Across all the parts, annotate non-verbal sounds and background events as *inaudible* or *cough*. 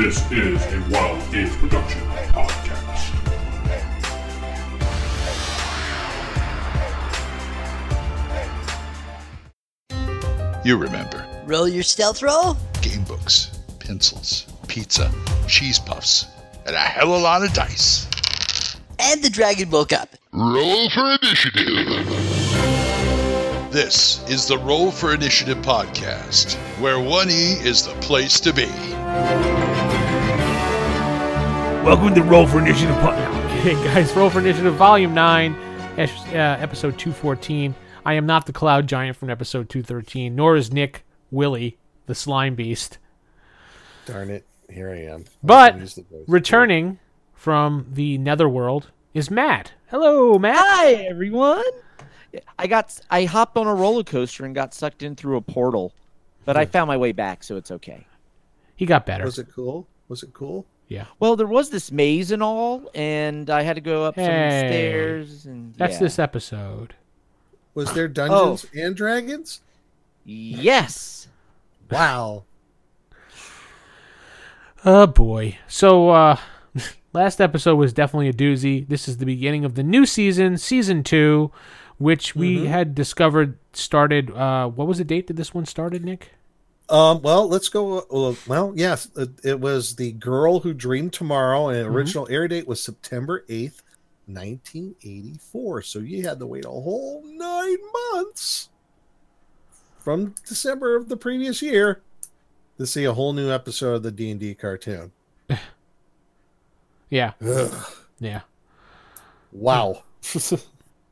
This is a Wild Games Production podcast. You remember Roll your stealth roll? game books, pencils, pizza, cheese puffs, and a hell of a lot of dice. And the dragon woke up. Roll for initiative. This is the Roll for Initiative podcast, where 1E is the place to be. Welcome to Roll for Initiative. Po- no, I'm guys. Roll for Initiative, Volume 9, uh, Episode 214. I am not the Cloud Giant from Episode 213, nor is Nick Willie, the Slime Beast. Darn it, here I am. But can use the voice. returning from the Netherworld is Matt. Hello, Matt. Hi everyone. I got I hopped on a roller coaster and got sucked in through a portal, but I found my way back, so it's okay. He got better. Was it cool? Was it cool? Yeah. Well, there was this maze and all, and I had to go up some stairs, and That's yeah. this episode. Was there Dungeons and Dragons? Yes. Wow. Oh boy. So uh *laughs* last episode was definitely a doozy. This is the beginning of the new season, season 2, which we had discovered started uh what was the date that this one started, Nick? Um, well, let's go. uh, Well, yes, it, it was the girl who dreamed tomorrow, and the original air date was September eighth, nineteen eighty four. So you had to wait a whole nine months from December of the previous year to see a whole new episode of the D and D cartoon. *laughs* Yeah. Ugh. Yeah. Wow. *laughs*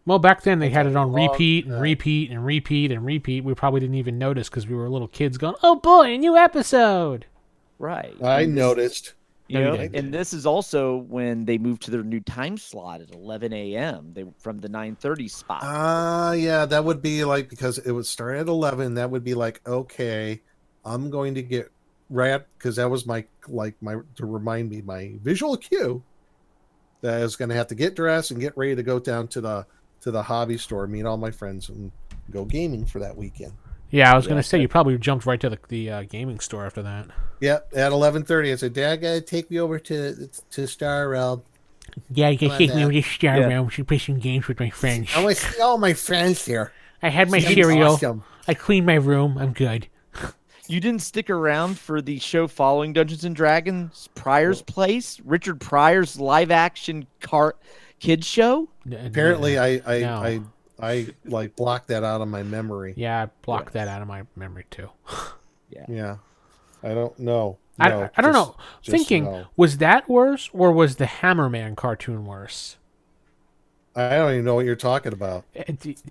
Well, back then they had it on repeat and repeat and repeat and repeat. We probably didn't even notice because we were little kids going, "Oh boy, a new episode!" Right. I And noticed. You you know, didn't. and this is also when they moved to their new time slot at 11 a.m. They from the 9:30 spot. Ah, yeah, that would be like because it would start at eleven. That would be like okay, I'm going to get right because that was my like my to remind me my visual cue that I was going to have to get dressed and get ready to go down to the to the hobby store, meet all my friends, and go gaming for that weekend. Yeah, I was Yeah, gonna say you probably jumped right to the, the uh, gaming store after that. Yeah, at eleven thirty, I said, "Dad, gotta take me over to to Star Realm. Yeah, you can take me over to Star Yeah. Realm to play some games with my friends. I want to see all my friends there. I had my It's cereal. awesome. I cleaned my room. I'm good. You didn't stick around for the show following Dungeons and Dragons Pryor's Place, Richard Pryor's live action car kids show. Apparently, I I, No. I I like blocked that out of my memory. Yeah, I blocked that out of my memory too. *laughs* Yeah, Yeah. I don't know. I, No, I, I don't just- know. just Thinking, no. was that worse or was the Hammerman cartoon worse? I don't even know what you're talking about. Uh,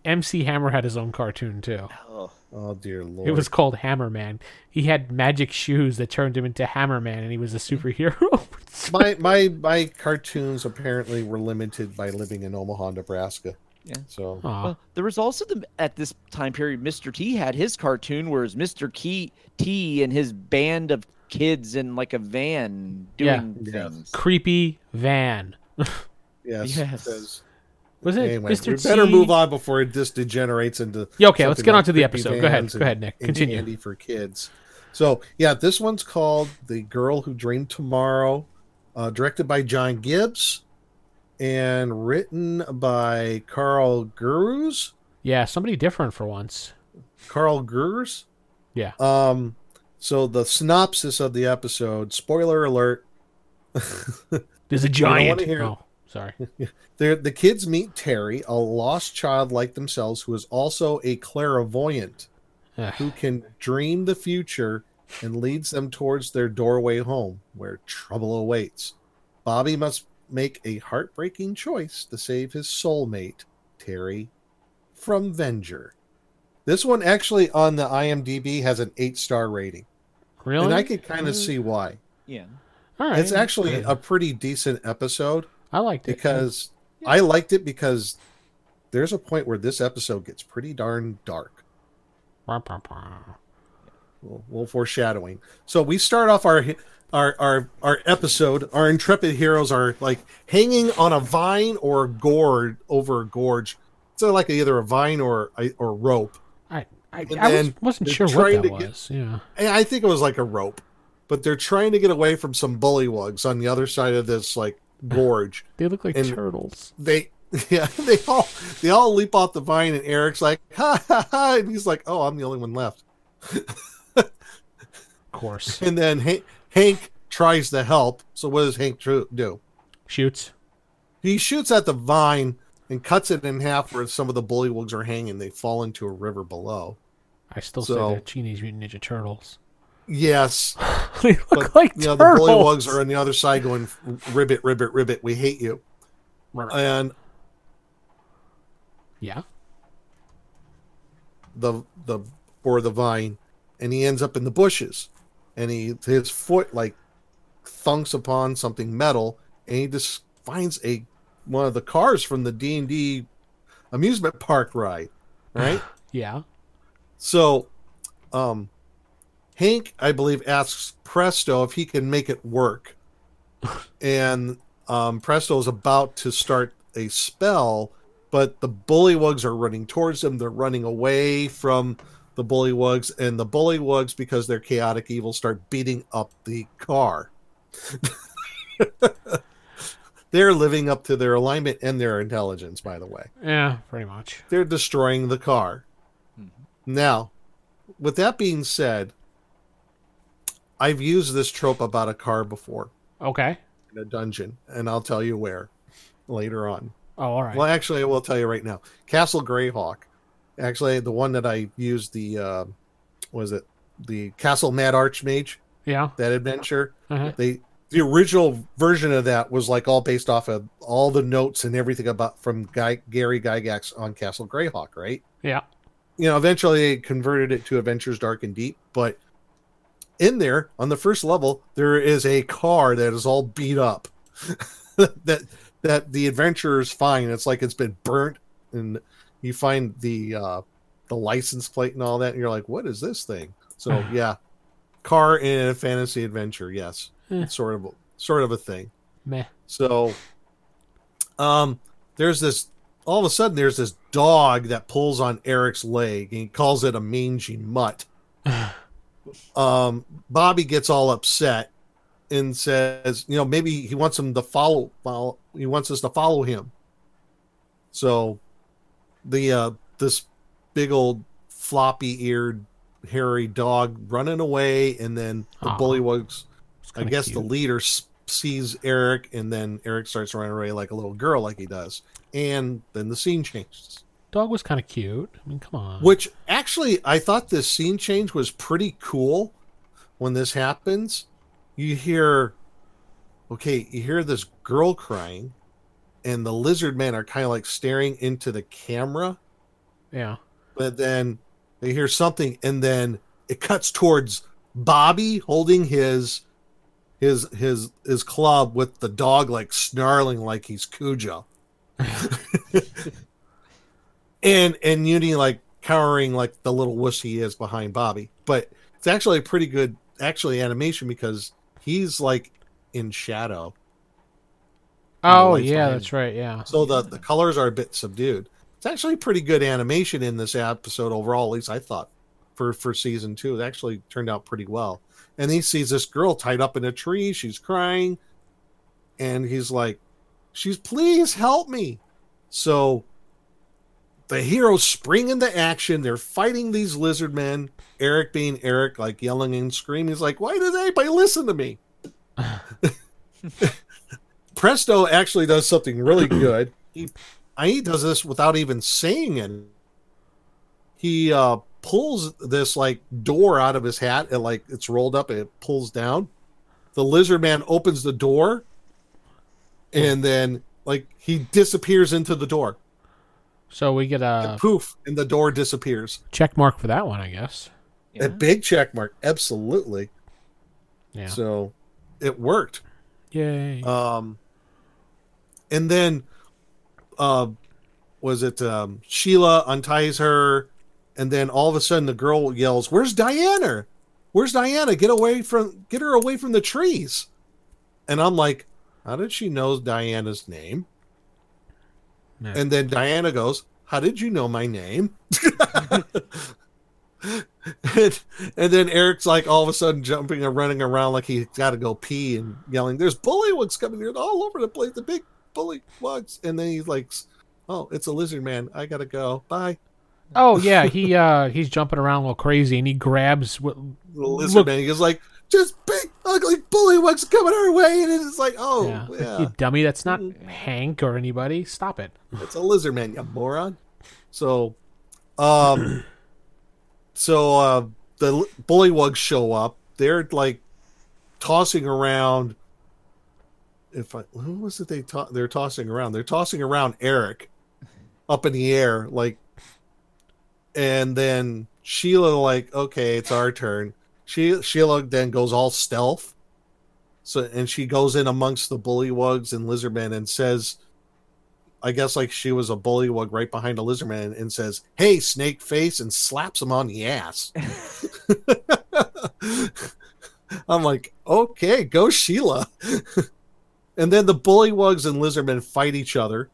MC Hammer had his own cartoon too. Oh, Oh dear lord! It was called Hammerman. He had magic shoes that turned him into Hammerman, and he was a superhero. *laughs* my my my cartoons apparently were limited by living in Omaha, Nebraska. Yeah. So Aw. well, there was also the at this time period, Mr. T had his cartoon, whereas Mr. Key T and his band of kids in like a van doing Yeah. things. Creepy van. *laughs* yes, Yes. Was it anyway, Mr. we better T? move on before it just degenerates into. Yeah, okay, let's get on to the episode. Go ahead, go ahead, Nick. Continue. Candy for kids. So yeah, this one's called "The Girl Who Dreamed Tomorrow," uh, directed by John Gibbs, and written by Karl Geurs. Yeah, somebody different for once. Karl Geurs. Yeah. Um. So the synopsis of the episode. Spoiler alert. *laughs* There's a don't giant. wanna hear oh, sorry. *laughs* They're, the kids meet Terry, a lost child like themselves, who is also a clairvoyant who can dream the future and leads them towards their doorway home, where trouble awaits. Bobby must make a heartbreaking choice to save his soulmate, Terry, from Venger. This one actually on the IMDb has an eight star rating, Really? and I could kind of see why. Yeah. All right. It's actually a pretty decent episode I liked it because I liked it because there's a point where this episode gets pretty darn dark. Well, well foreshadowing. So we start off our our our our episode. Our intrepid heroes are like hanging on a vine or a gorge over a gorge. So like either a vine or or rope. I I, I was, wasn't sure what that get- was. Yeah. I think it was like a rope. but they're trying to get away from some bullywugs on the other side of this like gorge. *laughs* They look like And- turtles. They *laughs* yeah, they all they all leap off the vine and Eric's like, *laughs* ha ha ha and he's like, Oh, I'm the only one left. Of course. And then Hank, Hank tries to help. So what does Hank tr- do? Shoots. He shoots at the vine and cuts it in half where some of the bullywugs are hanging. They fall into a river below. I still So- say they're Teenage Mutant Ninja Turtles. Yes, *laughs* they look but like you know the turtles. bullywugs are on the other side going ribbit, ribbit, ribbit. We hate you. And yeah. the the or the vine, and he ends up in the bushes, and he his foot like thunks upon something metal, and he just finds a one of the cars from the D and D amusement park ride, right? *sighs* Yeah. so, um, Hank, I believe, asks Presto if he can make it work, *laughs* and um, Presto is about to start a spell, but the bullywugs are running towards them. They're running away from the bullywugs, and the bullywugs, because they're chaotic evil, start beating up the car. *laughs* they're living up to their alignment and their intelligence, by the way Yeah, pretty much. they're destroying the car. Now, with that being said, I've used this trope about a car before Okay. in a dungeon, and I'll tell you where later on. Oh, all right. Well, actually, I will tell you right now. Castle Greyhawk, actually, the one that I used the uh, was it the Castle Mad Archmage yeah. that adventure. Uh-huh. They the original version of that was like all based off of all the notes and everything about from Guy, Gary Gygax on Castle Greyhawk, right? Yeah. you know, eventually they converted it to Adventures Dark and Deep, but in there on the first level there is a car that is all beat up *laughs* that that the adventurers find it's like it's been burnt and you find the uh the license plate and all that and you're like what is this thing so *sighs* yeah car in a fantasy adventure yes Eh. sort of sort of a thing Meh. so, um, there's this. All of a sudden, there's this dog that pulls on Eric's leg, and he calls it a mangy mutt. Um, Bobby gets all upset and says, you know, maybe he wants him to follow. follow he wants us to follow him. So, the uh, this big old floppy-eared, hairy dog running away, and then the Aw. bullywugs It's I guess cute. the leader sees Eric, and then Eric starts running away like a little girl, like he does, and then the scene changes. Dog was kind of cute. I mean, come on. Which actually, I thought this scene change was pretty cool. When this happens, you hear, okay, you hear this girl crying, and the lizard men are kind of like staring into the camera, Yeah. but then they hear something, and then it cuts towards Bobby holding his his his his club with the dog like snarling like he's Cujo. *laughs* and and Uni like cowering like the little wuss he is behind Bobby. But it's actually a pretty good actually animation because he's like in shadow. Oh, yeah, that's right. Yeah. So the, the colors are a bit subdued. It's actually pretty good animation in this episode overall, at least I thought. For for season two. It actually turned out pretty well. And he sees this girl tied up in a tree, she's crying, and he's like, She's please help me. So the heroes spring into action. They're fighting these lizard men. Eric being Eric, like yelling and screaming. He's like, Why does anybody listen to me? *laughs* Presto actually does something really *clears throat* good. He, he does this without even saying it. He uh, pulls this like door out of his hat and like it's rolled up and it pulls down. The lizard man opens the door, and then like he disappears into the door. So we get a Poof, and the door disappears. check mark for that one, I guess. A big check mark, absolutely. Yeah. So it worked. Yay. Um, and then, uh, was it um, Sheila unties her, and then all of a sudden the girl yells, "Where's Diana? Where's Diana? Get away from, get her away from the trees!" And I'm like, "How did she know Diana's name?" Yeah. And then Diana goes, "How did you know my name?" and, *laughs* and then Eric's like all of a sudden jumping and running around like he's got to go pee and yelling, "There's bullywugs coming here all over the place! The big bullywugs!" And then he's like, "Oh, it's a lizard man. I gotta go. Bye." Oh yeah, he uh he's jumping around a little crazy, and he grabs what The lizard Look- man. He goes like, "Just big ugly bullywugs coming our way," and it's like, "Oh, yeah, *laughs* yeah, you dummy. That's not Hank or anybody. Stop it. it's a lizard man, you moron." So, um, *clears throat* so uh, the bullywugs show up. They're like tossing around. If I who was it they to- they're tossing around? They're tossing around Eric up in the air, like, and then Sheila like, okay, it's our turn. She Sheila then goes all stealth. So and she goes in amongst the bullywugs and lizardmen and says, I guess like she was a bullywug right behind a lizardman and says, "Hey, snake face," and slaps him on the ass. *laughs* I'm like, okay, go Sheila. *laughs* and then the bullywugs and lizardmen fight each other.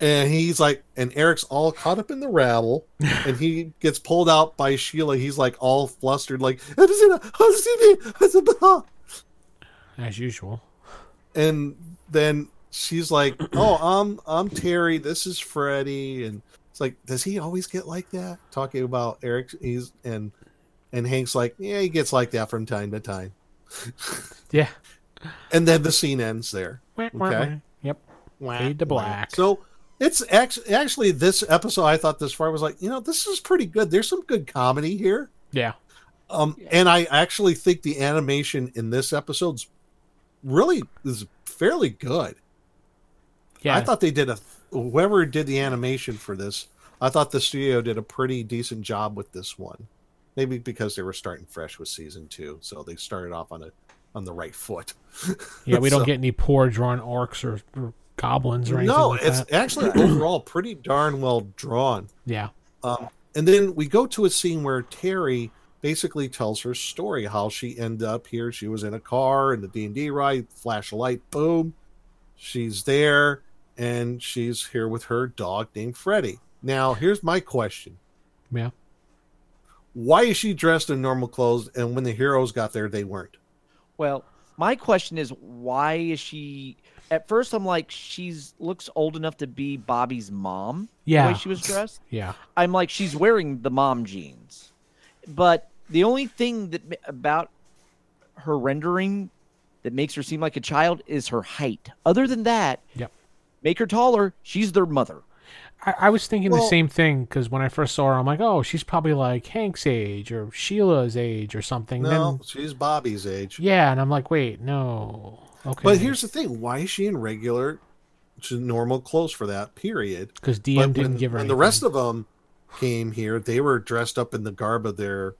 And he's like, and Eric's all caught up in the rabble, *laughs* and he gets pulled out by Sheila. He's like all flustered, like, As usual. and then she's like, "Oh, I'm I'm Terry. This is Freddie." And it's like, does he always get like that? Talking about Eric, he's and and Hank's like, "Yeah, he gets like that from time to time." *laughs* Yeah. And then the scene ends there. Okay. Yep. Fade to black. So it's actually actually this episode I thought this far was like, you know, this is pretty good. There's some good comedy here. Yeah. Um, and I actually think the animation in this episode's really is fairly good. Yeah. I thought they did a whoever did the animation for this. I thought the studio did a pretty decent job with this one. Maybe because they were starting fresh with season two, so they started off on a on the right foot. yeah. We don't *laughs* so- get any poor drawn orcs or, or goblins or anything. No, like it's that. actually *clears throat* overall pretty darn well drawn. Yeah. Um, and then we go to a scene where Terry basically tells her story, how she ended up here. She was in a car in the D and D ride, flashlight, boom, she's there, and she's here with her dog named Freddie. Now, here's my question: Yeah. Why is she dressed in normal clothes, and when the heroes got there, they weren't? Well, my question is, why is she? At first, I'm like, she's looks old enough to be Bobby's mom. Yeah, The way she was dressed. *laughs* Yeah. I'm like, she's wearing the mom jeans, but the only thing that about her rendering that makes her seem like a child is her height. Other than that, Yep. make her taller. She's their mother. I, I was thinking the same thing because when I first saw her, I'm like, oh, she's probably like Hank's age or Sheila's age or something. No, Then, she's Bobby's age. yeah, and I'm like, wait, no. Okay. But here's the thing: Why is she in regular, to normal clothes for that period? because DM But didn't when, give her And the rest of them came here, they were dressed up in the garb of their.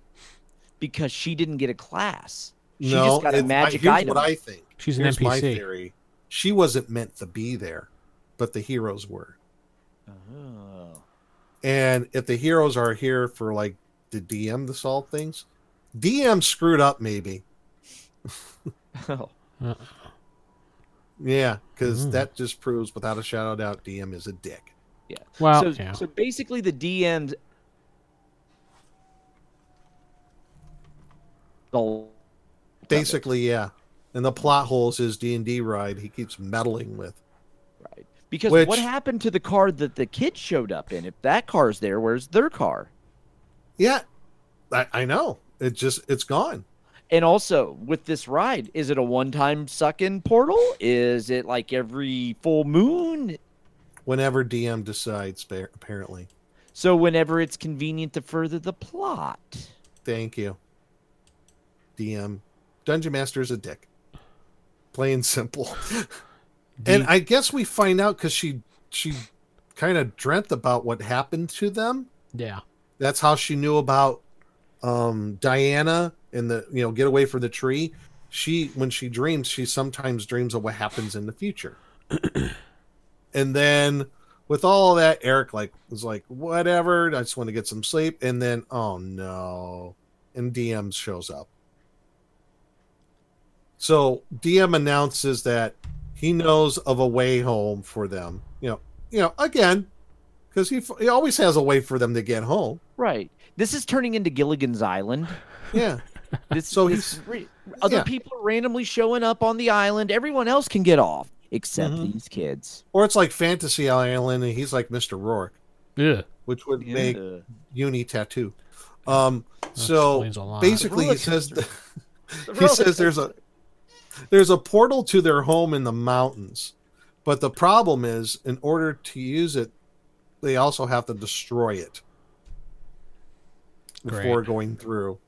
because she didn't get a class. She no, just got a it's- I- magic here's item. what I think. She's an Here's my NPC. theory: she wasn't meant to be there, but the heroes were. Oh. And if the heroes are here for like the DM to solve things, DM screwed up maybe. *laughs* Oh. Uh, Yeah, because Mm. that just proves without a shadow of doubt DM is a dick. Yeah. Well, so, yeah. so basically, the DM's the Basically, yeah. And the plot holes his D and D ride he keeps meddling with. right because Which- what happened to the car that the kids showed up in? If that car's there, where's their car? Yeah, I, I know. It just it's gone. And also with this ride, is it a one-time suck-in portal? Is it like every full moon? Whenever DM decides, apparently. So whenever it's convenient to further the plot. Thank you. DM. Dungeon Master is a dick. Plain simple. *laughs* and I guess we find out because she she kind of dreamt about what happened to them. yeah. That's how she knew about um Diana and the you know get away from the tree. She when she dreams, she sometimes dreams of what happens in the future. *clears throat* and then with all that, Eric like was like, whatever, I just want to get some sleep. And then oh no. And DM shows up. So DM announces that he knows of a way home for them. You know, you know, again, because he f- he always has a way for them to get home. Right. This is turning into Gilligan's Island. Yeah, *laughs* This, So this he's- re- other yeah. people are randomly showing up on the island. Everyone else can get off except Mhm. these kids. or it's like Fantasy Island, and he's like Mr. Rourke, Yeah. which would make Yeah. uni tattoo. Um, so explains a lot. basically, he says coaster. *laughs* that, he says there's a there's a portal to their home in the mountains, but the problem is, in order to use it, they also have to destroy it before Great. going through.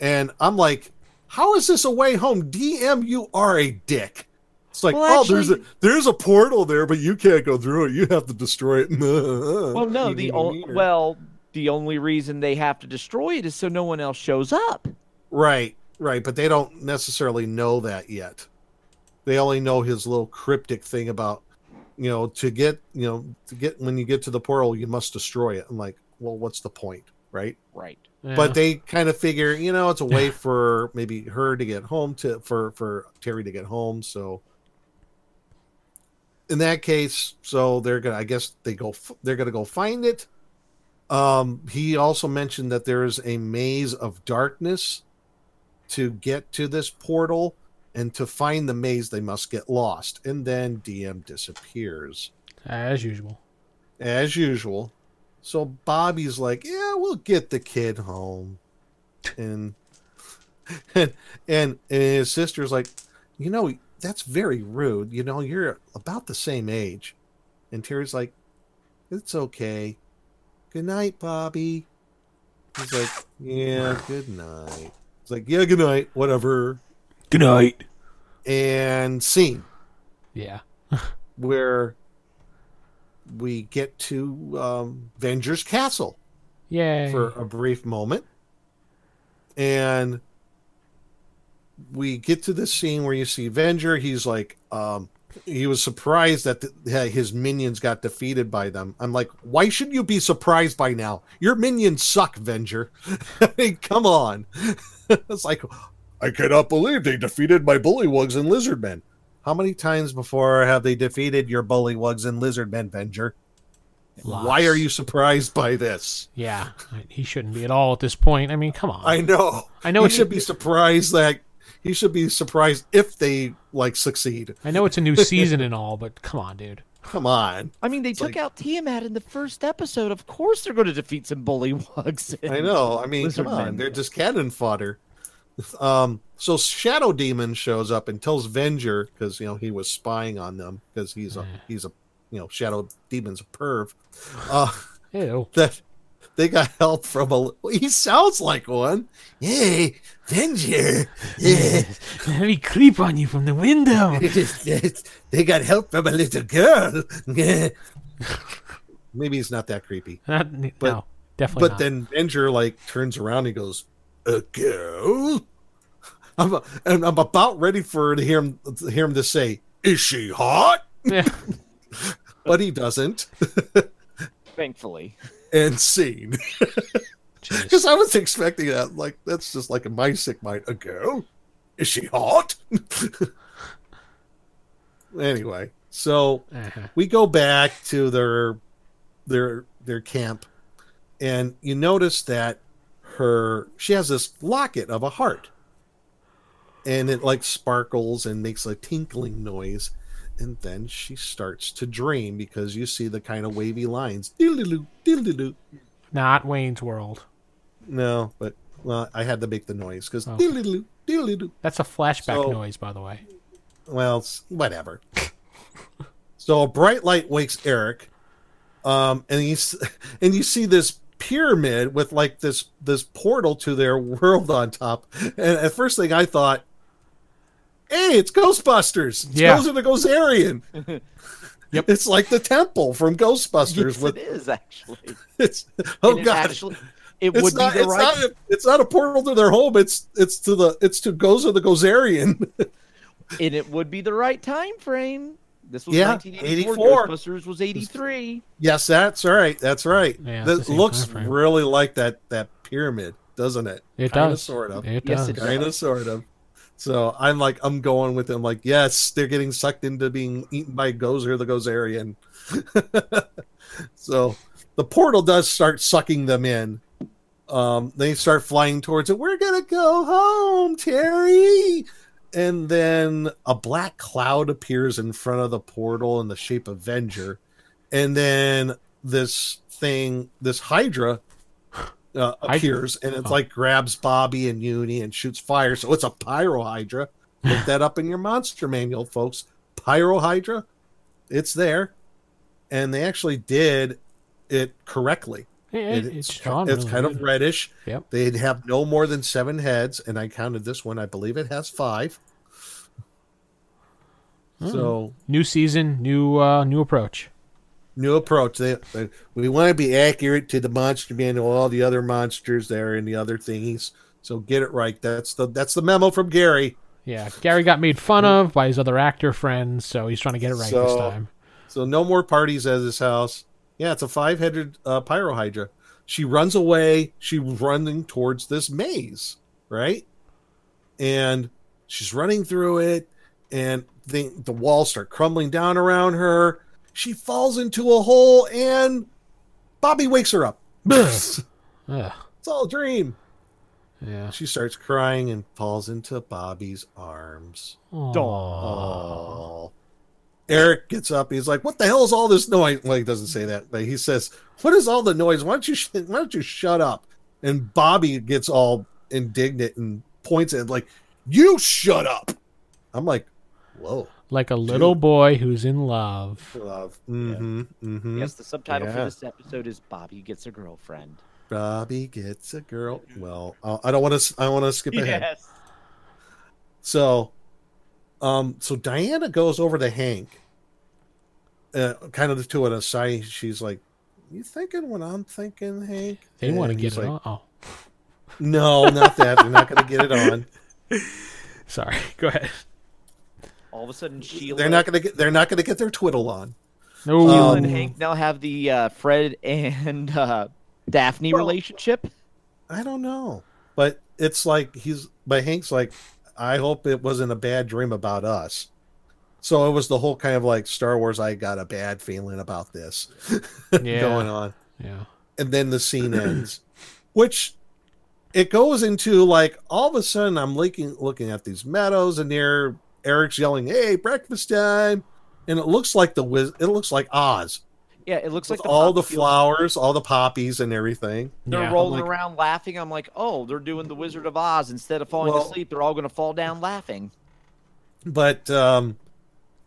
And I'm like, how is this a way home? DM, you are a dick. It's like, Well, oh, there's a there's a portal there, but you can't go through it. You have to destroy it. *laughs* Well, no, the o- well, the only reason they have to destroy it is so no one else shows up. Right, right, but they don't necessarily know that yet. They only know his little cryptic thing about, you know, to get, you know, to get when you get to the portal, you must destroy it. I'm like, well, what's the point, right? Right. Yeah. But they kind of figure, you know, it's a way *laughs* for maybe her to get home to for for Terry to get home. So in that case, so they're gonna, I guess they go, they're gonna go find it. Um, he also mentioned that there is a maze of darkness to get to this portal, and to find the maze, they must get lost, and then DM disappears as usual. as usual. So Bobby's like, "Yeah, we'll get the kid home," and *laughs* and and, and his sister's like, "You know, that's very rude. You know, you're about the same age." And Terry's like, "It's okay. Good night, Bobby." He's like, "Yeah, good night." He's like, "Yeah, good night. Whatever." Good night. And scene Yeah. *laughs* where we get to um, Venger's castle. yeah, for a brief moment. And we get to this scene where you see Venger. He's like, um, he was surprised that the, his minions got defeated by them. I'm like, why should you be surprised by now? Your minions suck, Venger. *laughs* I mean, come on. *laughs* it's like, I cannot believe they defeated my bullywugs and lizardmen. How many times before have they defeated your bullywugs and lizardmen, Venger? Why are you surprised by this? Yeah. He shouldn't be at all at this point. I mean, come on. I know. I know He should be surprised that he should be surprised if they like succeed. I know it's a new season and all, but come on, dude. Come on. I mean, they took like- out Tiamat in the first episode. Of course, they're going to defeat some bullywugs. I know. I mean, come on. men. They're just cannon fodder. Um, so Shadow Demon shows up and tells Venger because you know he was spying on them because he's a he's a you know Shadow Demon's a perv. Uh, Ew. *laughs* that they got help from a. He sounds like one. Hey, Venger. *laughs* Yeah. Let me creep on you from the window. *laughs* they got help from a little girl. Maybe he's not that creepy. Not, But- no, definitely But not. then Venger like turns around and goes, "A girl." I'm and I'm about ready for to hear him to hear him to say, "Is she hot?" Yeah. *laughs* But he doesn't. *laughs* Thankfully. and scene. Because I was expecting that. Like that's just like in my sick mind. A girl? Is she hot? *laughs* anyway, so Uh-huh. we go back to their their their camp and you notice that her she has this locket of a heart and it like sparkles and makes a tinkling noise and then she starts to dream because you see the kind of wavy lines diddle-doo, diddle-doo. Not Wayne's World. no but well i had to make the noise because Oh. diddle-doo, diddle-doo. That's a flashback So- noise, by the way. well whatever *laughs* so a bright light wakes eric um and he's and you see this pyramid with like this this portal to their *laughs* world on top and at first thing i thought hey it's ghostbusters it's Yeah. Gozer the gozerian *laughs* Yep. it's like the temple from ghostbusters Yes, with it is actually. *laughs* it's oh And it god actually, it it's would not, be the it's, right. not, it's not a portal to their home it's it's to the it's to gozer the gozerian and it would be the right time frame. This was Yeah, 1984. 84. Ghostbusters was 83. Yes, that's right. That's right. Yeah, that looks really like that that pyramid, doesn't it? It Kinda, does. sort of. It Yes, does. it. Kind of, sort of. So I'm like, I'm going with them. Like, yes, they're getting sucked into being eaten by Gozer the Gozerian. *laughs* so the portal does start sucking them in. Um, they start flying towards it. We're gonna go home, Terry. And then a black cloud appears in front of the portal in the shape of Venger. And then this thing, this Hydra, uh, appears and it's Oh. like grabs Bobby and Uni and shoots fire. So it's a pyro Hydra. *sighs* Look that up in your monster manual, folks. Pyro Hydra, it's there, and they actually did it correctly. It- it's, it's drawn it's kind of reddish. Yep. They'd have no more than seven heads, and I counted this one. I believe it has five. Hmm. So New season, new uh, new approach. new approach. They, they- we want to be accurate to the monster manual, all the other monsters there and the other thingies. So get it right. That's the that's the memo from Gary. Yeah, Gary got made fun of by his other actor friends, so he's trying to get it right this time. So no more parties at his house. Yeah, it's a five-headed uh, pyrohydra. She runs away. She's running towards this maze, right? And she's running through it, and the the walls start crumbling down around her. She falls into a hole, and Bobby wakes her up. *laughs* it's all a dream. Yeah. She starts crying and falls into Bobby's arms. Aw. Oh. Eric gets up. He's like, "What the hell is all this noise?" Well, he doesn't say that, but he says, "What is all the noise? Why don't you sh- Why don't you shut up?" And Bobby gets all indignant and points at him like, "You shut up!" I'm like, "Whoa, Like a little Dude. boy who's in love. love." Mm-hmm. Mm-hmm. Yes, the subtitle for this episode is Bobby gets a girlfriend. Bobby gets a girl. Well, uh, I don't want to. I want to skip ahead. Yes. So, um, so Diana goes over to Hank, uh, kind of to an aside. She's like, "You thinking what I'm thinking, Hank?" They want to get it like, on. Oh, No, not that. They're not going to get it on. *laughs* sorry. Go ahead. All of a sudden, Sheila, They're not going to get. They're not going to get their twiddle on. No. Sheila Um, and Hank now have the uh, Fred and uh, Daphne Well- relationship. I don't know, but it's like he's. But Hank's like, I hope it wasn't a bad dream about us. So it was the whole kind of like Star Wars. I got a bad feeling about this *laughs* Yeah. going on. Yeah. and then the scene ends which it goes into like all of a sudden i'm looking looking at these meadows and there eric's yelling hey breakfast time and it looks like the wiz it looks like oz Yeah, it looks with like the all the flowers all the poppies and everything They're Yeah. rolling like- around laughing. I'm like, oh, they're doing the Wizard of Oz. Instead of falling Well- asleep, they're all going to fall down laughing. but um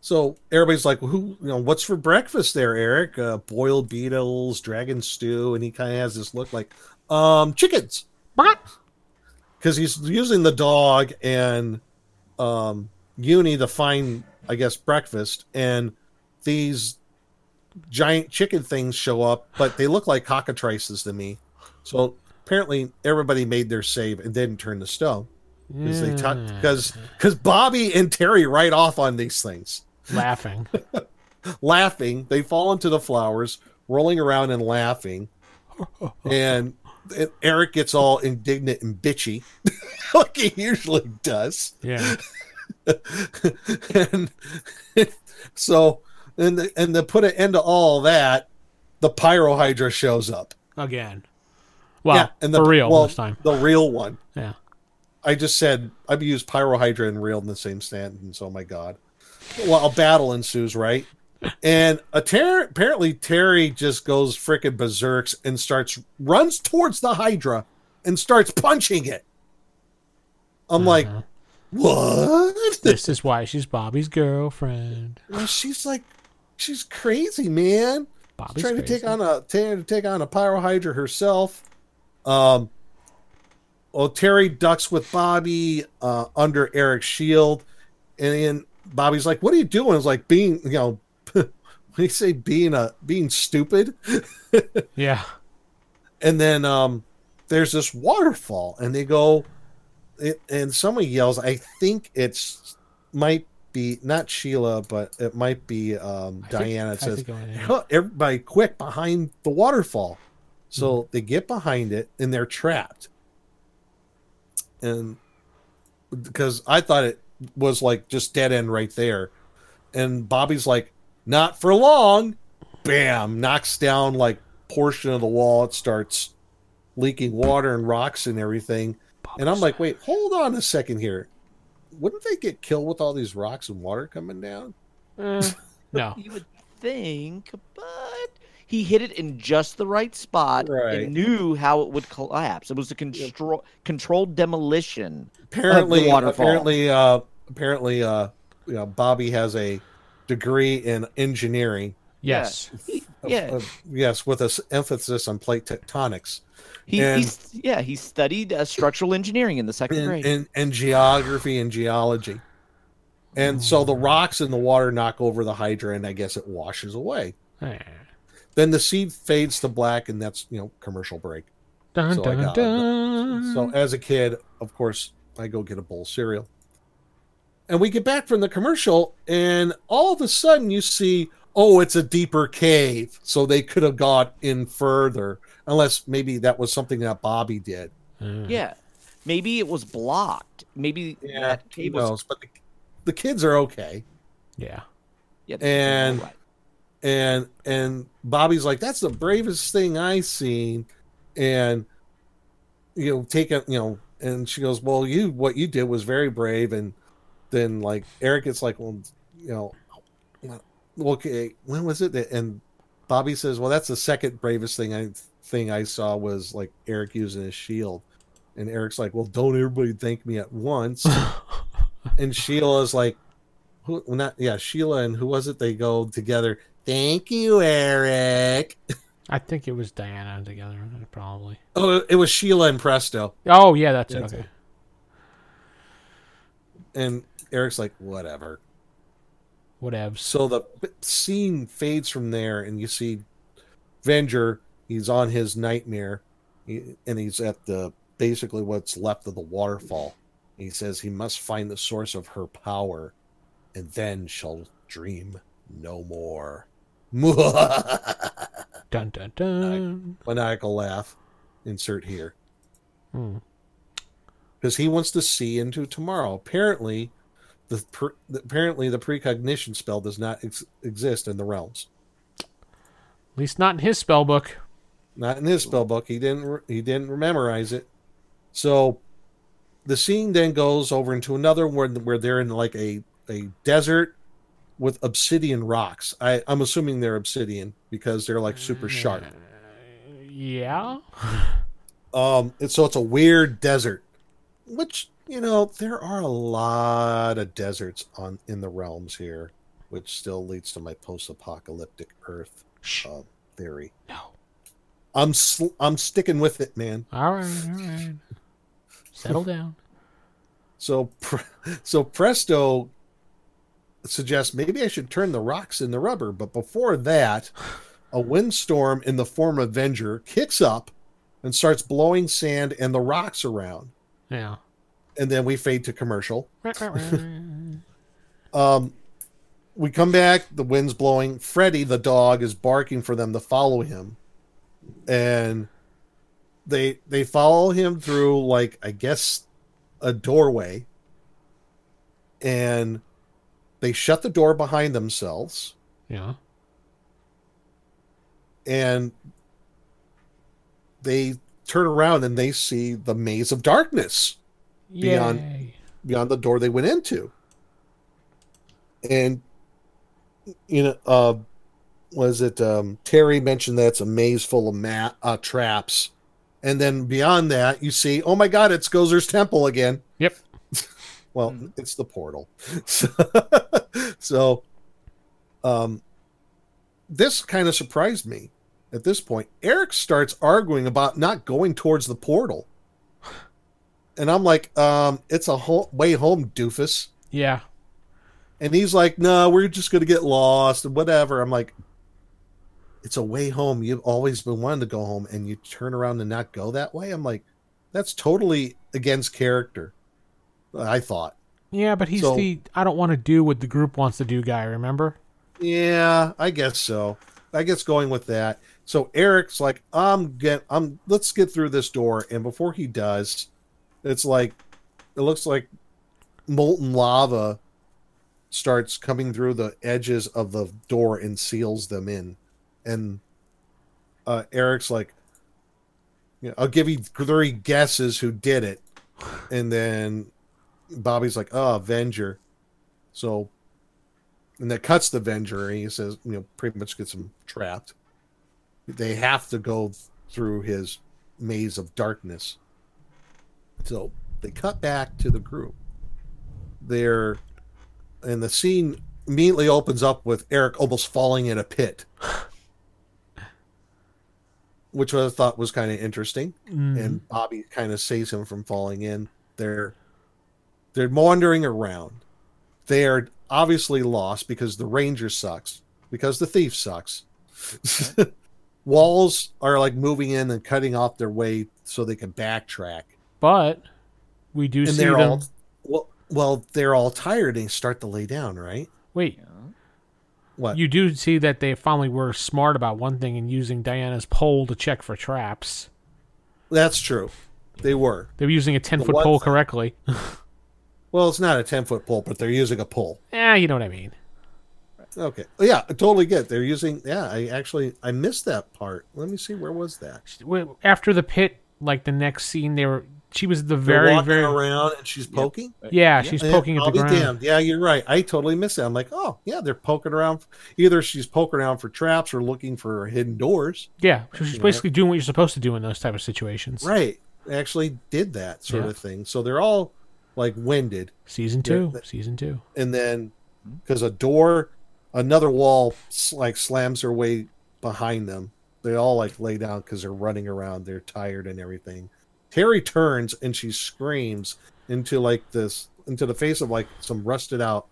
so everybody's like well, who you know what's for breakfast there eric uh, boiled beetles dragon stew and he kind of has this look like um chickens What? because he's using the dog and um uni to find i guess breakfast and these giant chicken things show up but they look like cockatrices to me so apparently everybody made their save and didn't turn to stone because they because hmm. because bobby and terry write off on these things laughing. *laughs* laughing they fall into the flowers rolling around and laughing and and Eric gets all indignant and bitchy, *laughs* like he usually does. Yeah. *laughs* and so, and the, and to put an end to all that, the pyrohydra shows up. Again. Well, and the, for real well, this time. The real one. Yeah. I just said I've used pyrohydra and real in the same sentence. Oh my god! Well, a battle ensues, right? And a ter- apparently Terry just goes freaking berserks and starts runs towards the Hydra and starts punching it. I'm like, Uh-huh. what? This is why she's Bobby's girlfriend. Well, she's like, she's crazy, man. Bobby's trying to crazy. take on a trying to take on a pyrohydra herself. Um, well, Terry ducks with Bobby uh, under Eric's shield, and then Bobby's like, "What are you doing?" It's like being, you know, *laughs* when you say being a being stupid, *laughs* Yeah. and then um, there's this waterfall, and they go, it, and someone yells, "I think it's might be not Sheila, but it might be um, think- Diana." Says, think yeah. "Huh, everybody quick behind the waterfall so they get behind it and they're trapped and because i thought it was like just dead end right there and bobby's like not for long bam knocks down like portion of the wall it starts leaking water and rocks and everything. And I'm like, wait, hold on a second here. Wouldn't they get killed with all these rocks and water coming down? Eh, *laughs* no. *laughs* You would think, but he hit it in just the right spot Right. and knew how it would collapse. It was a constro- controlled demolition. Apparently, waterfall. apparently, uh, apparently, uh, you know, Bobby has a degree in engineering. Yes. He- yeah, Uh, yes, with an emphasis on plate tectonics he, and- he's yeah he studied uh, structural engineering in the second and, grade. and, and geography and geology. And so the rocks in the water knock over the hydra, and I guess it washes away. Eh. Then the seed fades to black, and that's you know commercial break. Dun, So dun, dun. So as a kid, of course, I go get a bowl of cereal. And we get back from the commercial, and all of a sudden you see, oh, it's a deeper cave. So they could have got in further, unless maybe that was something that Bobby did. Eh. yeah, maybe it was blocked. Maybe that who cave was knows? But the, the kids are okay. Yeah. yeah, And- right. and and Bobby's like, "That's the bravest thing I seen," and you know, take it, you know, and she goes, "Well, you what you did was very brave," and then like Eric gets like, "Well, you know, well, okay, when was it?" that- And Bobby says, "Well, that's the second bravest thing I thing I saw was like Eric using his shield," and Eric's like, "Well, don't everybody thank me at once," *laughs* and Sheila's like, who well, not yeah sheila and who was it they go together thank you eric I think it was Diana together, probably. oh it was sheila and presto Oh, yeah, that's, That's it. Okay. and eric's like whatever Whatevs. so the scene fades from there and you see venger he's on his nightmare and he's at the basically what's left of the waterfall he says he must find the source of her power and then shall dream no more *laughs* Dun, dun, dun. maniacal laugh insert here Hmm. because he wants to see into tomorrow apparently the, per, the apparently the precognition spell does not ex- exist in the realms. At least not in his spell book. not in his spell book. He didn't re- he didn't memorize it. So the scene then goes over into another where, where they're in like a, a desert with obsidian rocks. I, i'm assuming they're obsidian because they're like super sharp. Yeah. *laughs* Um, and so it's a weird desert, which you know there are a lot of deserts on in the realms here, which still leads to my post-apocalyptic Earth uh, theory. No. I'm sl- I'm sticking with it, man. All right. All right. Settle down. *laughs* So so Presto suggests maybe I should turn the rocks into rubber, but before that, a windstorm in the form of Avenger kicks up and starts blowing sand and the rocks around, Yeah. And then we fade to commercial. *laughs* Um, we come back. The wind's blowing. Freddy, the dog, is barking for them to follow him, and they they follow him through like I guess a doorway, and they shut the door behind themselves, yeah. and they turn around and they see the maze of darkness. Beyond- Yay. beyond the door they went into. And you know, uh was it um Terry mentioned that it's a maze full of mat uh traps. And then beyond that, you see, oh my god, it's Gozer's temple again. Yep. *laughs* Well, it's the portal. *laughs* So, so um this kind of surprised me at this point. Eric starts arguing about not going towards the portal. And I'm like, um, it's a whole way home, doofus. Yeah. And he's like, no, we're just going to get lost and whatever. I'm like, it's a way home. You've always been wanting to go home and you turn around and not go that way. I'm like, that's totally against character. I thought. Yeah, but he's So- the I don't want to do what the group wants to do guy, remember? Yeah, I guess so. I guess going with that. So Eric's like, I'm get I'm let's get through this door. And before he does, it's like it looks like molten lava starts coming through the edges of the door and seals them in. And uh, Eric's like, you know, I'll give you three guesses who did it, and then Bobby's like, oh, Avenger. So, and that cuts the Avenger, and he says, you know, pretty much gets him trapped. They have to go through his maze of darkness. So they cut back to the group. They're, and the scene immediately opens up with Eric almost falling in a pit, which I thought was kind of interesting. Mm. And Bobby kind of saves him from falling in. They're they're wandering around. They are obviously lost because the ranger sucks, because the thief sucks. *laughs* Walls are like moving in and cutting off their way so they can backtrack. But we do and see them. all well, well, they're all tired and start to lay down, right? Wait, What? you do see that they finally were smart about one thing and using Diana's pole to check for traps. That's true. They were. They were using a ten foot pole correctly. *laughs* Well, it's not a ten foot pole, but they're using a pole. yeah, you know what I mean. Okay. Oh, yeah, I totally get. it. They're using. Yeah, I actually I missed that part. Let me see. Where was that? After the pit, like the next scene, they were. She was the very, walking very. around and she's poking. Yeah, she's Yeah, poking at I'll the be ground. damned. Yeah, you're right. I totally miss it. I'm like, oh yeah, they're poking around. Either she's poking around for traps or looking for hidden doors. Yeah, so she's You know. basically doing what you're supposed to do in those type of situations. Right. They actually did that sort Yeah. of thing. So they're all like winded. Season two. that- season two. and then hmm? because a door another wall like slams her way behind them they all like lay down because they're running around they're tired and everything terry turns and she screams into like this into the face of like some rusted out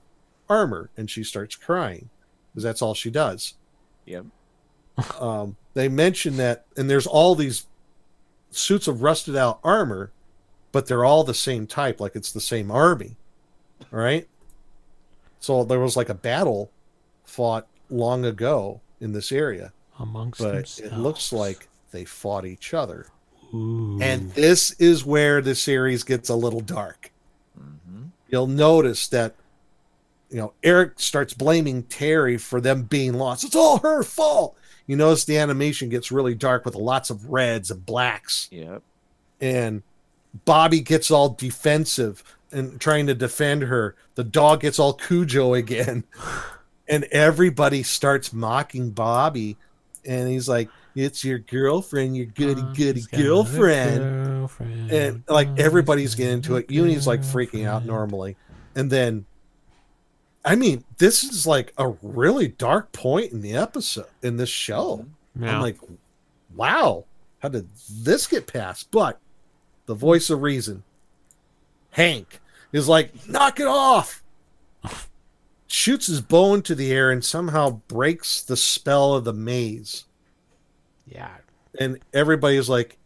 armor and she starts crying because that's all she does Yep. *laughs* um, they mention that and there's all these suits of rusted out armor but they're all the same type like it's the same army all right so there was like a battle fought long ago in this area Amongst but themselves. it looks like they fought each other Ooh. and this is where the series gets a little dark Mhm. you'll notice that you know Eric starts blaming Terry for them being lost. It's all her fault. You notice the animation gets really dark with lots of reds and blacks, Yep. and Bobby gets all defensive and trying to defend her. The dog gets all Cujo again, *laughs* and everybody starts mocking Bobby, and he's like, "It's your girlfriend, your goody goody got a girlfriend." girlfriend. and like everybody's getting into it. Uni's like freaking out normally, and then, I mean, this is like a really dark point in the episode in this show. Yeah. I'm like, wow, how did this get past? But the voice of reason, Hank, is like, knock it off. Shoots his bow into the air and somehow breaks the spell of the maze yeah. and everybody's like,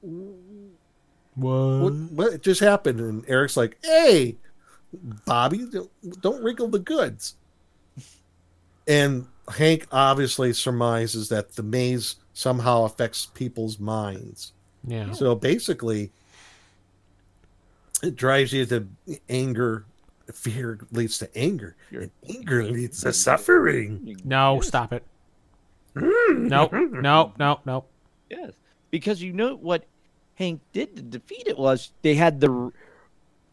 What? what, what just happened? And Eric's like, hey, Bobby, don't, don't wrinkle the goods. And Hank obviously surmises that the maze somehow affects people's minds. Yeah. So basically, it drives you to anger. Fear leads to anger. And anger leads to suffering. No, stop it. no, no, no, no. Yes. Because you know what Hank did to defeat it was they had the r-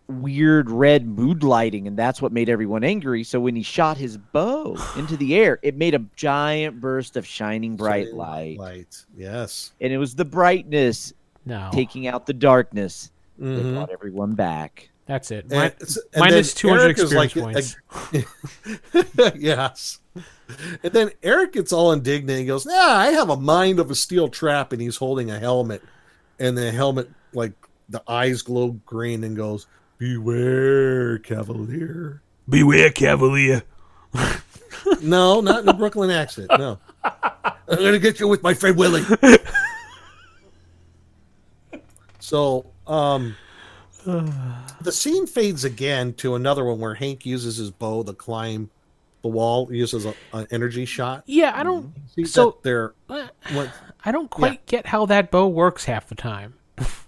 weird red mood lighting, and that's what made everyone angry. So when he shot his bow *sighs* into the air, it made a giant burst of shining bright Shining light. Light. Yes. And it was the brightness No. taking out the darkness that Mhm. brought everyone back. That's it. And Mi- and 200 experience like, points. *laughs* yes. And then Eric gets all indignant. He goes, "Yeah, I have a mind of a steel trap," and he's holding a helmet, and the helmet, like the eyes glow green, and goes, "Beware, Cavalier." Beware, Cavalier. *laughs* No, not in the Brooklyn accent. No, *laughs* I'm gonna get you with my friend Willie. So, um, *sighs* the scene fades again to another one where Hank uses his bow to climb the wall. He uses a, an energy shot. yeah, I don't. See So- that they're uh, what? I don't quite get how that bow works half the time.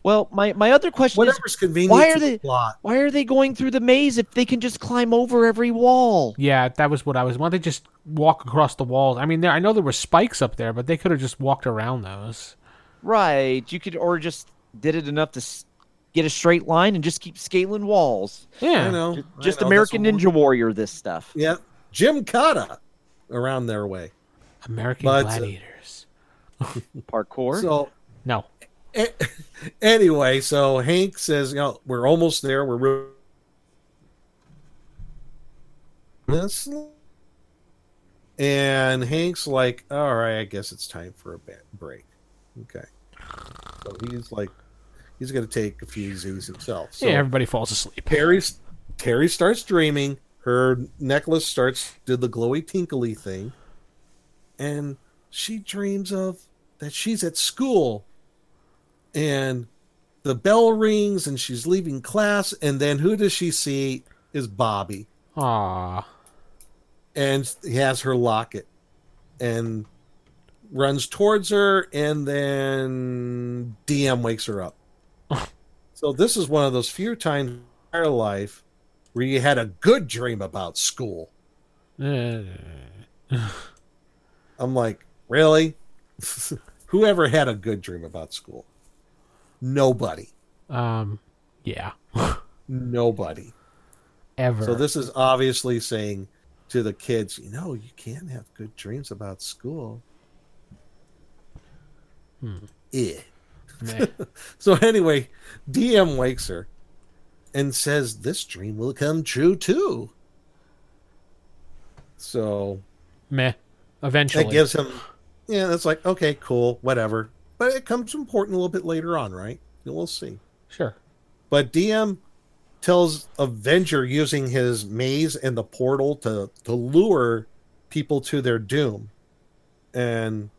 Well, my, my other question is Whatever's convenient. why are they- plot. why are they going through the maze if they can just climb over every wall? Yeah, that was what I was. Why don't they just walk across the walls? I mean, there, I know there were spikes up there, but they could have just walked around those. Right. You could or just did it enough to s- get a straight line and just keep scaling walls. Yeah, I know. Ju- I Just know, American that's Ninja Warrior this stuff. Yeah, Jim Cotta around their way. American But, uh, gladiators. *laughs* Parkour. So No, a- anyway, so Hank says, "You know, we're almost there. We're re- this." And Hank's like, "All right, I guess it's time for a ba- break." Okay, so he's like, he's going to take a few Z's himself. So yeah, everybody falls asleep. Terry's Terry starts dreaming. Her necklace starts did the glowy tinkly thing, and she dreams of that she's at school, and the bell rings and she's leaving class, and then who does she see is Bobby, Aw, and he has her locket, and runs towards her, and then DM wakes her up. So this is one of those few times in her life where you had a good dream about school. Uh, *sighs* I'm like, really? *laughs* Whoever had a good dream about school? Nobody. um, yeah, *laughs* Nobody. ever. So this is obviously saying to the kids, you know, you can't have good dreams about school. Yeah. *laughs* So anyway, DM wakes her and says this dream will come true too. So Meh. Eventually, that gives him yeah, that's like, okay, cool, whatever. But it comes important a little bit later on, right? We'll see. sure. But DM tells Avenger using his maze and the portal to to lure people to their doom. And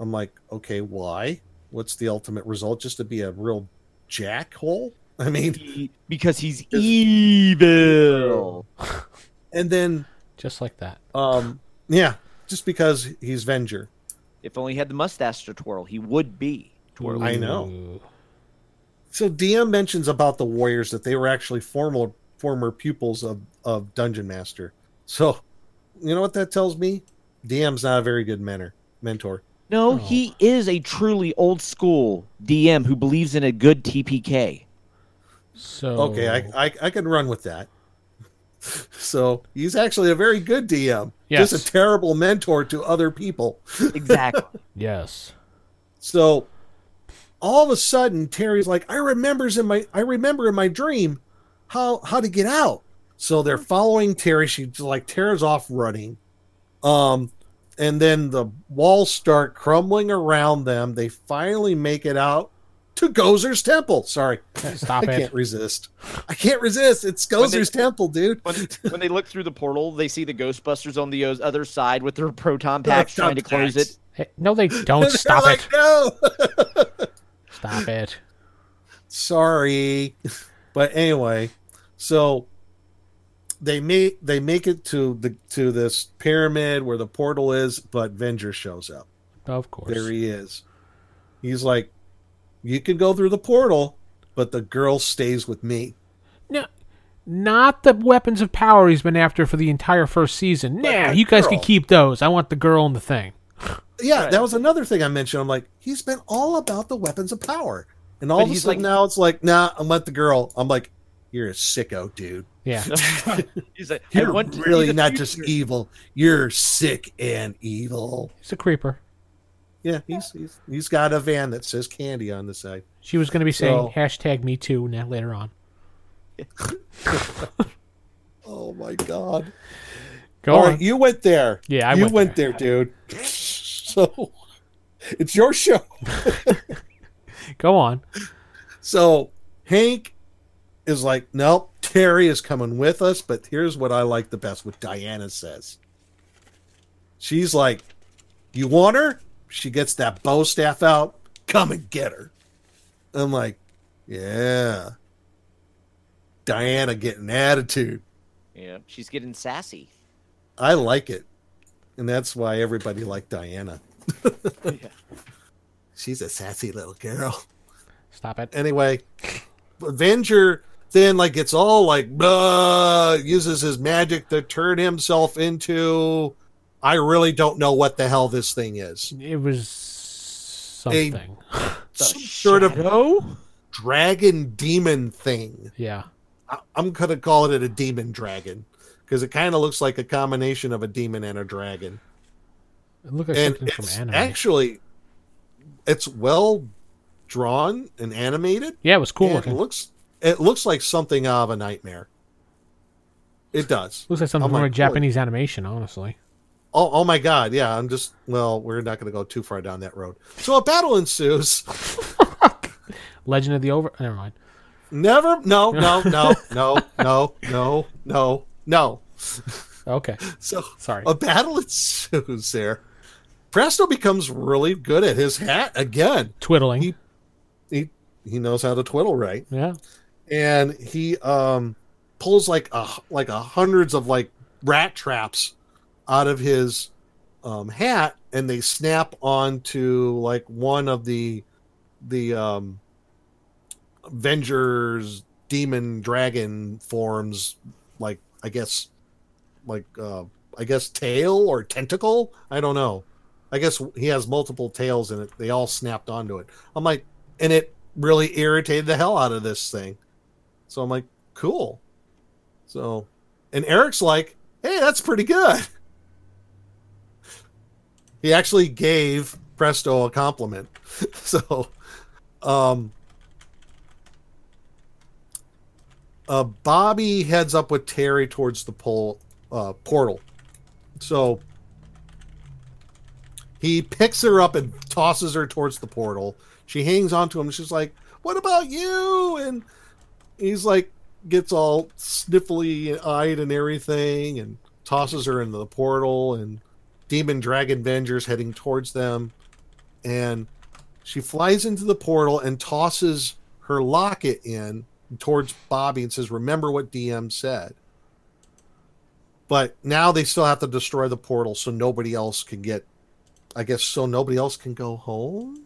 I'm like, okay, why? What's the ultimate result? Just to be a real jackhole? *laughs* I mean, He- because he's evil. *laughs* and then Just like that. um yeah, just because he's Venger. If only he had the mustache to twirl, he would be. Twirl. I know. So DM mentions about the Warriors that they were actually former former pupils of, of Dungeon Master. So you know what that tells me? DM's not a very good mentor. Mentor. No, Oh. he is a truly old school DM who believes in a good TPK. So Okay, I, I I can run with that. *laughs* So he's actually a very good DM. Yes. Just a terrible mentor to other people. *laughs* Exactly. yes. So all of a sudden Terry's like, I remembers in my I remember in my dream how how to get out. So they're following Terry. She just, like tears off running. Um and then the walls start crumbling around them. They finally make it out to Gozer's temple. Sorry. Stop *laughs* I it. can't resist. I can't resist. It's When they- Gozer's temple, dude. when, when they look through the portal, they see the Ghostbusters on the other side with their proton *laughs* packs Proton trying to close packs. it. Hey, no, they *laughs* don't. Stop like, it. No. Stop it. sorry but anyway so they make they make it to the to this pyramid where the portal is but venger shows up Of course. there he is he's like you can go through the portal but the girl stays with me No, not the weapons of power he's been after for the entire first season. Nah, the you guys can keep those. I want the girl and the thing. *laughs* yeah that was another thing i mentioned i'm like he's been all about the weapons of power and all But of a sudden like- now it's like nah i'm let the girl i'm like you're a sicko dude Yeah. *laughs* *laughs* He's like, you're want really the not just evil you're sick and evil He's a creeper. Yeah, he's, he's he's got a van that says candy on the side. She was going to be saying So- hashtag me too now later on. *laughs* Oh my god! Go All on. right, you went there. Yeah, I you went went, there. dude. So it's your show. Go on. So Hank is like, nope, Terry is coming with us. But here's what I like the best: what Diana says. She's like, "You want her?" She gets that bow staff out. Come and get her. I'm like, yeah. Diana getting attitude. Yeah, she's getting sassy. I like it. And that's why everybody liked Diana. *laughs* She's a sassy little girl. Stop it. anyway, Avenger then like it's all like blah, uses his magic to turn himself into. I really don't know what the hell this thing is. It was something. Some sort of Shadow? dragon demon thing. yeah. I- I'm gonna call it a demon dragon because it kind of looks like a combination of a demon and a dragon. It looked like and something from anime. actually it's well drawn and animated. yeah, it was cool looking. It looks it looks like something out of a nightmare. It does. Looks like something from like, a Japanese animation, honestly. Oh, oh my god, yeah. I'm just well, we're not going to go too far down that road. So a battle ensues. *laughs* Legend of the Over. Never mind. Never. No. *laughs* No. No. No. no. No. No. No. Okay. So sorry. A battle ensues there. Presto becomes really good at his hat again. Twiddling. He he, he knows how to twiddle right. Yeah and he um pulls like a like a hundreds of like rat traps out of his um hat and they snap onto like one of the the um Avengers demon dragon forms like I guess like uh I guess tail or tentacle? I don't know. I guess he has multiple tails in it. They all snapped onto it. I'm like and it really irritated the hell out of this thing so I'm like, cool. So, and Eric's like, hey, that's pretty good. *laughs* He actually gave Presto a compliment. *laughs* so, um, uh, Bobby heads up with Terry towards the pole, uh, portal. So he picks her up and tosses her towards the portal. She hangs onto him. She's like, "What about you?" And he's like gets all sniffly eyed and everything and tosses her into the portal and demon dragon vengers heading towards them. And she flies into the portal and tosses her locket in towards bobby and says remember what dm said. But now they still have to destroy the portal so nobody else can get i guess so nobody else can go home?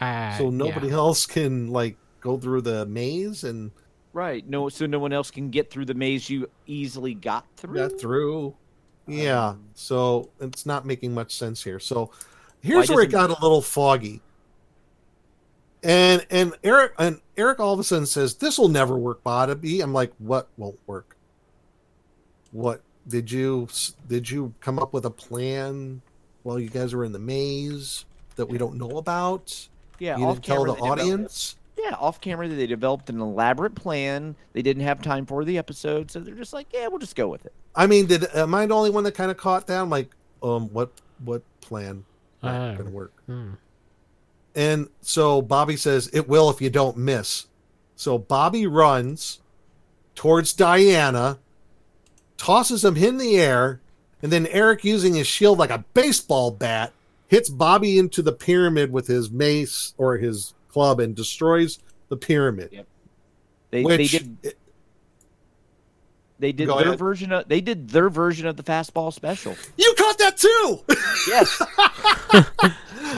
Uh, so nobody yeah. else can like go through the maze and Right. No, so no one else can get through the maze you easily got through. got through. Yeah, Um, so it's not making much sense here. So here's where it got a little foggy. And and Eric and Eric all of a sudden says, "This will never work, Bobby." I'm like, "What won't work? What did you did you come up with a plan while you guys were in the maze that we don't know about? Yeah, you didn't tell the audience." Yeah, off camera they developed an elaborate plan. They didn't have time for the episode, so they're just like, yeah, we'll just go with it. I mean, did am I the only one that kind of caught that? I'm like, um, what what plan? Not Uh, gonna work. hmm. And so Bobby says, It will if you don't miss. So Bobby runs towards Diana, tosses him in the air, and then Eric, using his shield like a baseball bat, hits Bobby into the pyramid with his mace or his club and destroys the pyramid. Yep. They, which they did they did their ahead. version of they did their version of the fastball special. you caught that too. Yes. *laughs*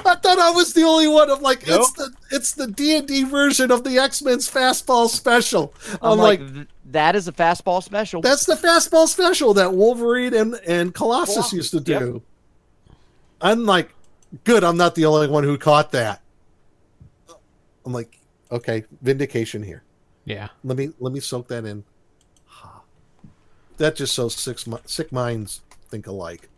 I thought I was the only one of like Nope. it's the it's the D and D version of the X Men's fastball special. I'm, I'm like, like that is a fastball special. That's the fastball special that Wolverine and, and Colossus, Colossus, used to do. yep. I'm like, good, I'm not the only one who caught that. I'm like, okay, vindication here. Yeah. Let me let me soak that in. Ha. That just so six sick minds think alike.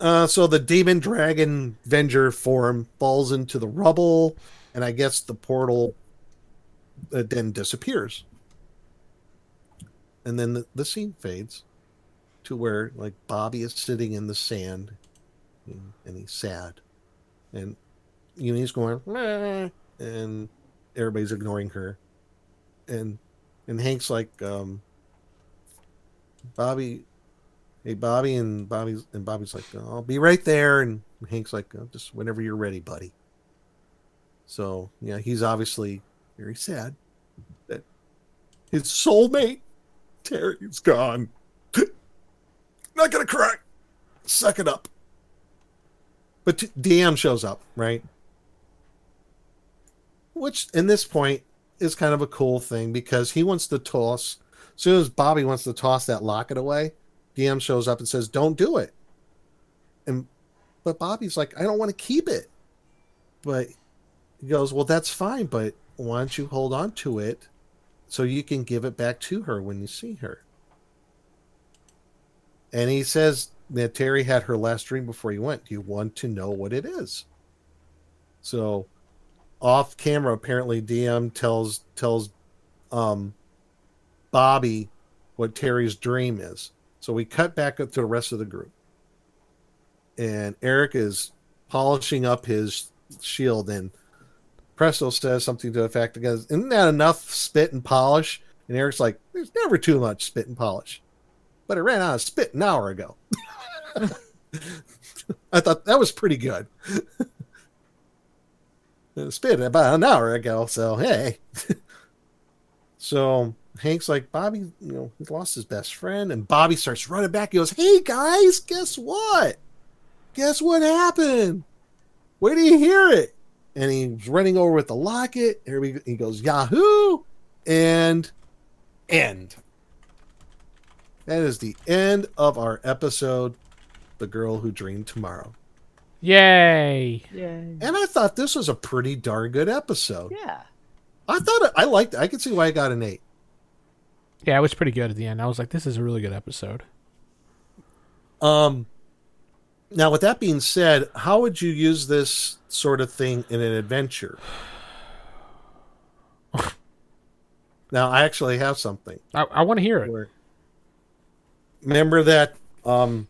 Uh, so the demon dragon Venger form falls into the rubble, and I guess the portal uh, then disappears. And then the, the scene fades to where like Bobby is sitting in the sand, and, and he's sad, and you know he's going, "Meh," and everybody's ignoring her, and and Hank's like, um, Bobby, hey Bobby, and Bobby's and Bobby's like, I'll be right there, and Hank's like, "Oh, just whenever you're ready, buddy. So yeah, he's obviously very sad that his soulmate Terry's gone. *laughs* Not gonna cry. Suck it up. But t- DM shows up, right? Which in this point is kind of a cool thing because he wants to toss. As soon as Bobby wants to toss that locket away, DM shows up and says, "Don't do it." And but Bobby's like, "I don't want to keep it." But he goes, "Well, that's fine, but why don't you hold on to it so you can give it back to her when you see her?" And he says that Terry had her last dream before he went. Do you want to know what it is? So off camera apparently dm tells tells um bobby what terry's dream is. So we cut back up to the rest of the group. And eric is polishing up his shield and presto says something to the effect of isn't that enough spit and polish? And eric's like there's never too much spit and polish. But it ran out of spit an hour ago. *laughs* I thought that was pretty good *laughs* spit about an hour ago. So hey. *laughs* so Hank's like, Bobby, you know, he's lost his best friend, and Bobby starts running back. He goes, Hey guys, guess what? Guess what happened? Where do you hear it? And he's running over with the locket. Go. he goes, Yahoo! And end. That is the end of our episode, The Girl Who Dreamed Tomorrow. Yay! Yay. And I thought this was a pretty darn good episode. Yeah. I thought it, I liked it. I could see why I got an eight. Yeah, it was pretty good at the end. I was like, this is a really good episode. Um, now, with that being said, how would you use this sort of thing in an adventure? *laughs* now, I actually have something. I, I want to hear it. Remember that, um,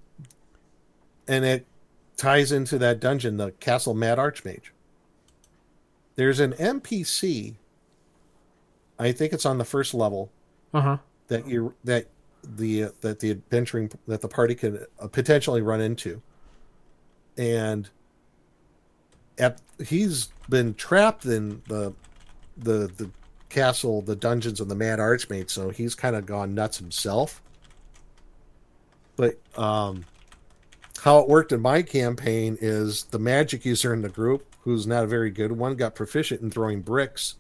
and it ties into that dungeon, the Castle Mad Archmage. There's an NPC. I think it's on the first level Uh huh. that you that the that the adventuring that the party could uh, potentially run into and at he's been trapped in the the the castle the dungeons of the mad archmage so he's kind of gone nuts himself but um how it worked in my campaign is the magic user in the group who's not a very good one got proficient in throwing bricks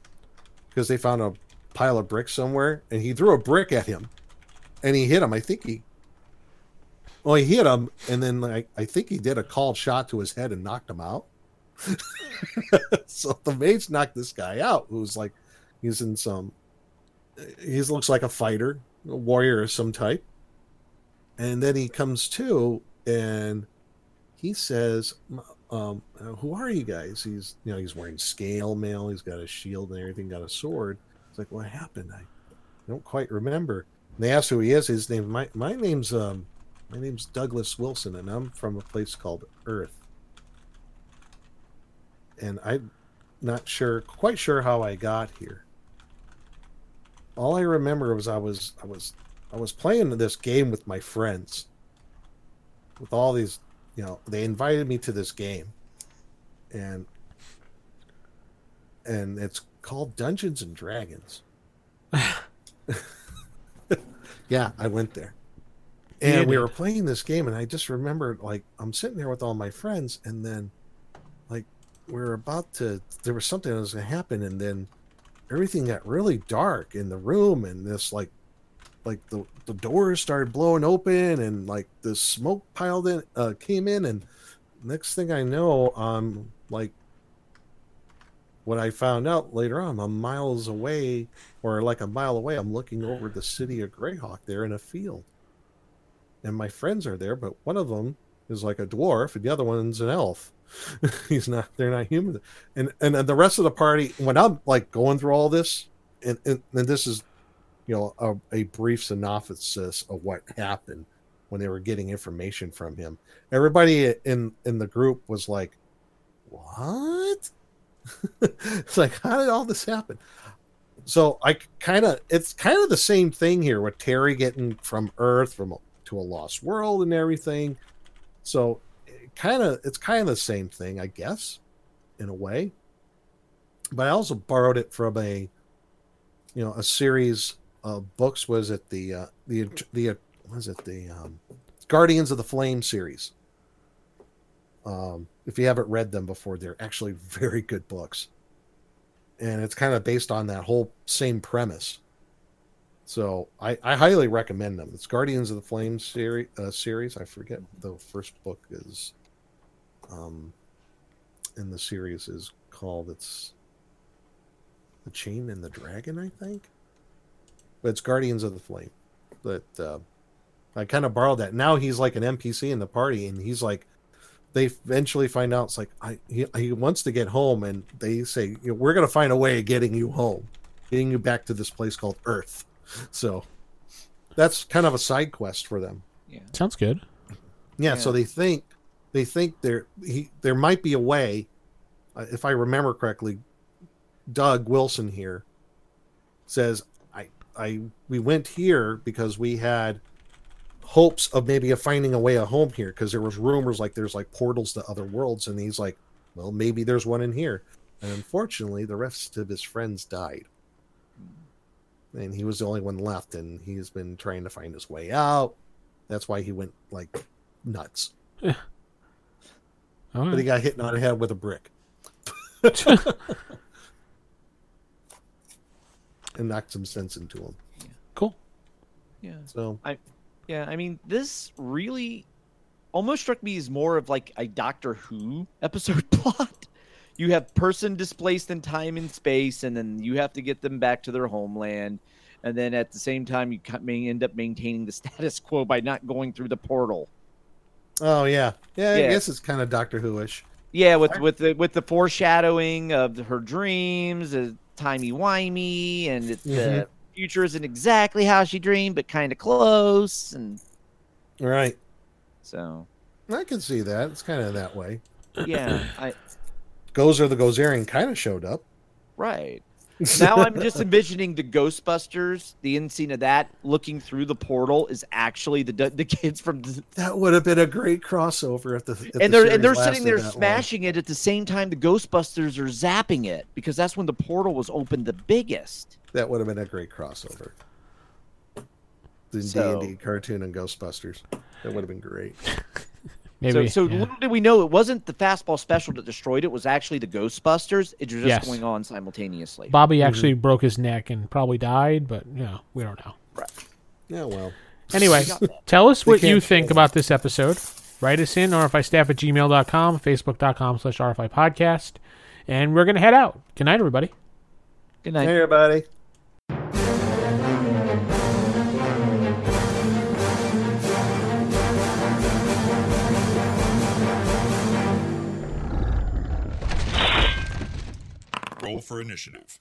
because they found a pile of bricks somewhere and he threw a brick at him and he hit him. I think he, well, he hit him, and then like I think he did a called shot to his head and knocked him out. *laughs* so the mage knocked this guy out, who's like, he's in some, he looks like a fighter, a warrior of some type, and then he comes to and he says, um, "Who are you guys?" He's you know he's wearing scale mail, he's got a shield and everything, got a sword. It's like, what happened? I don't quite remember. And they ask who he is. His name, my my name's um, my name's Douglas Wilson, and I'm from a place called Earth. And I'm not sure, quite sure how I got here. All I remember was I was I was I was playing this game with my friends. With all these, you know, they invited me to this game, and and it's called Dungeons and Dragons. *laughs* yeah, I went there. And we were playing this game and I just remembered like I'm sitting there with all my friends and then like we are about to there was something that was gonna happen and then everything got really dark in the room and this like like the the doors started blowing open and like the smoke piled in uh came in and next thing I know I'm like what I found out later on, I'm miles away, or like a mile away, I'm looking over the city of Greyhawk there in a field. And my friends are there, but one of them is like a dwarf, and the other one's an elf. *laughs* He's not, they're not human. And, and and the rest of the party, when I'm like going through all this, and, and, and this is, you know, a, a brief synopsis of what happened when they were getting information from him. Everybody in in the group was like, "What?" *laughs* it's like how did all this happen so i kind of it's kind of the same thing here with terry getting from earth from to a lost world and everything so kind of it's kind of the same thing i guess in a way but i also borrowed it from a you know a series of books was it the uh the the uh, was it the um guardians of the flame series um if you haven't read them before they're actually *laughs* very good books and it's kind of based on that whole same premise. So I, I highly recommend them. It's Guardians of the Flame series. Uh, series. I forget the first book is. Um, in the series is called it's. The Chain and the Dragon, I think. But it's Guardians of the Flame. But uh, I kind of borrowed that. Now he's like an NPC in the party, and he's like, they eventually find out it's like I he, he wants to get home, and they say we're gonna find a way of getting you home, getting you back to this place called Earth. So that's kind of a side quest for them. Yeah, sounds good. Yeah, so they think they think there he there might be a way, uh, if I remember correctly. Doug Wilson here says I we went here because we had hopes of maybe of finding a way a home here because there was rumors like there's like portals to other worlds and he's like well maybe there's one in here. And unfortunately the rest of his friends died. And he was the only one left and he's been trying to find his way out. That's why he went like nuts. All but he got hit on the head with a brick *laughs* *laughs* and knocked some sense into him cool. Yeah. so I, Yeah, I mean, this really almost struck me as more of like a Doctor Who *laughs* episode plot. You have person displaced in time and space, and then you have to get them back to their homeland. And then at the same time, you may end up maintaining the *laughs* status quo by not going through the portal. oh yeah yeah, Yeah. i guess it's kind of doctor who-ish Yeah, with with the with the foreshadowing of her dreams, uh, timey wimey, and it's the mm-hmm. future isn't exactly how she dreamed, but kind of close, and right, so. I can see that. It's kind of that way. Yeah, I gozer the gozerian kind of showed up. Right. Now I'm *laughs* just envisioning the Ghostbusters, the end scene of that, looking through the portal is actually the the kids from, the, that would have been a great crossover if the if the and they're and they're sitting there that long. smashing it at the same time the Ghostbusters are zapping it because that's when the portal was opened the biggest. that would have been a great crossover the So- d&d cartoon and ghostbusters that would have been great *laughs* Maybe. so, so yeah. little did we know it wasn't the fastball special that destroyed it. it was actually the Ghostbusters. It was just Yes. going on simultaneously. Bobby actually broke his neck and probably died, but you know, we don't know. yeah well Anyway, *laughs* tell us what you think about this episode. Write us in, rfistaff at gmail.com, facebook.com slash rfi podcast. And we're going to head out. Good night, everybody. Good night. hey everybody for initiative.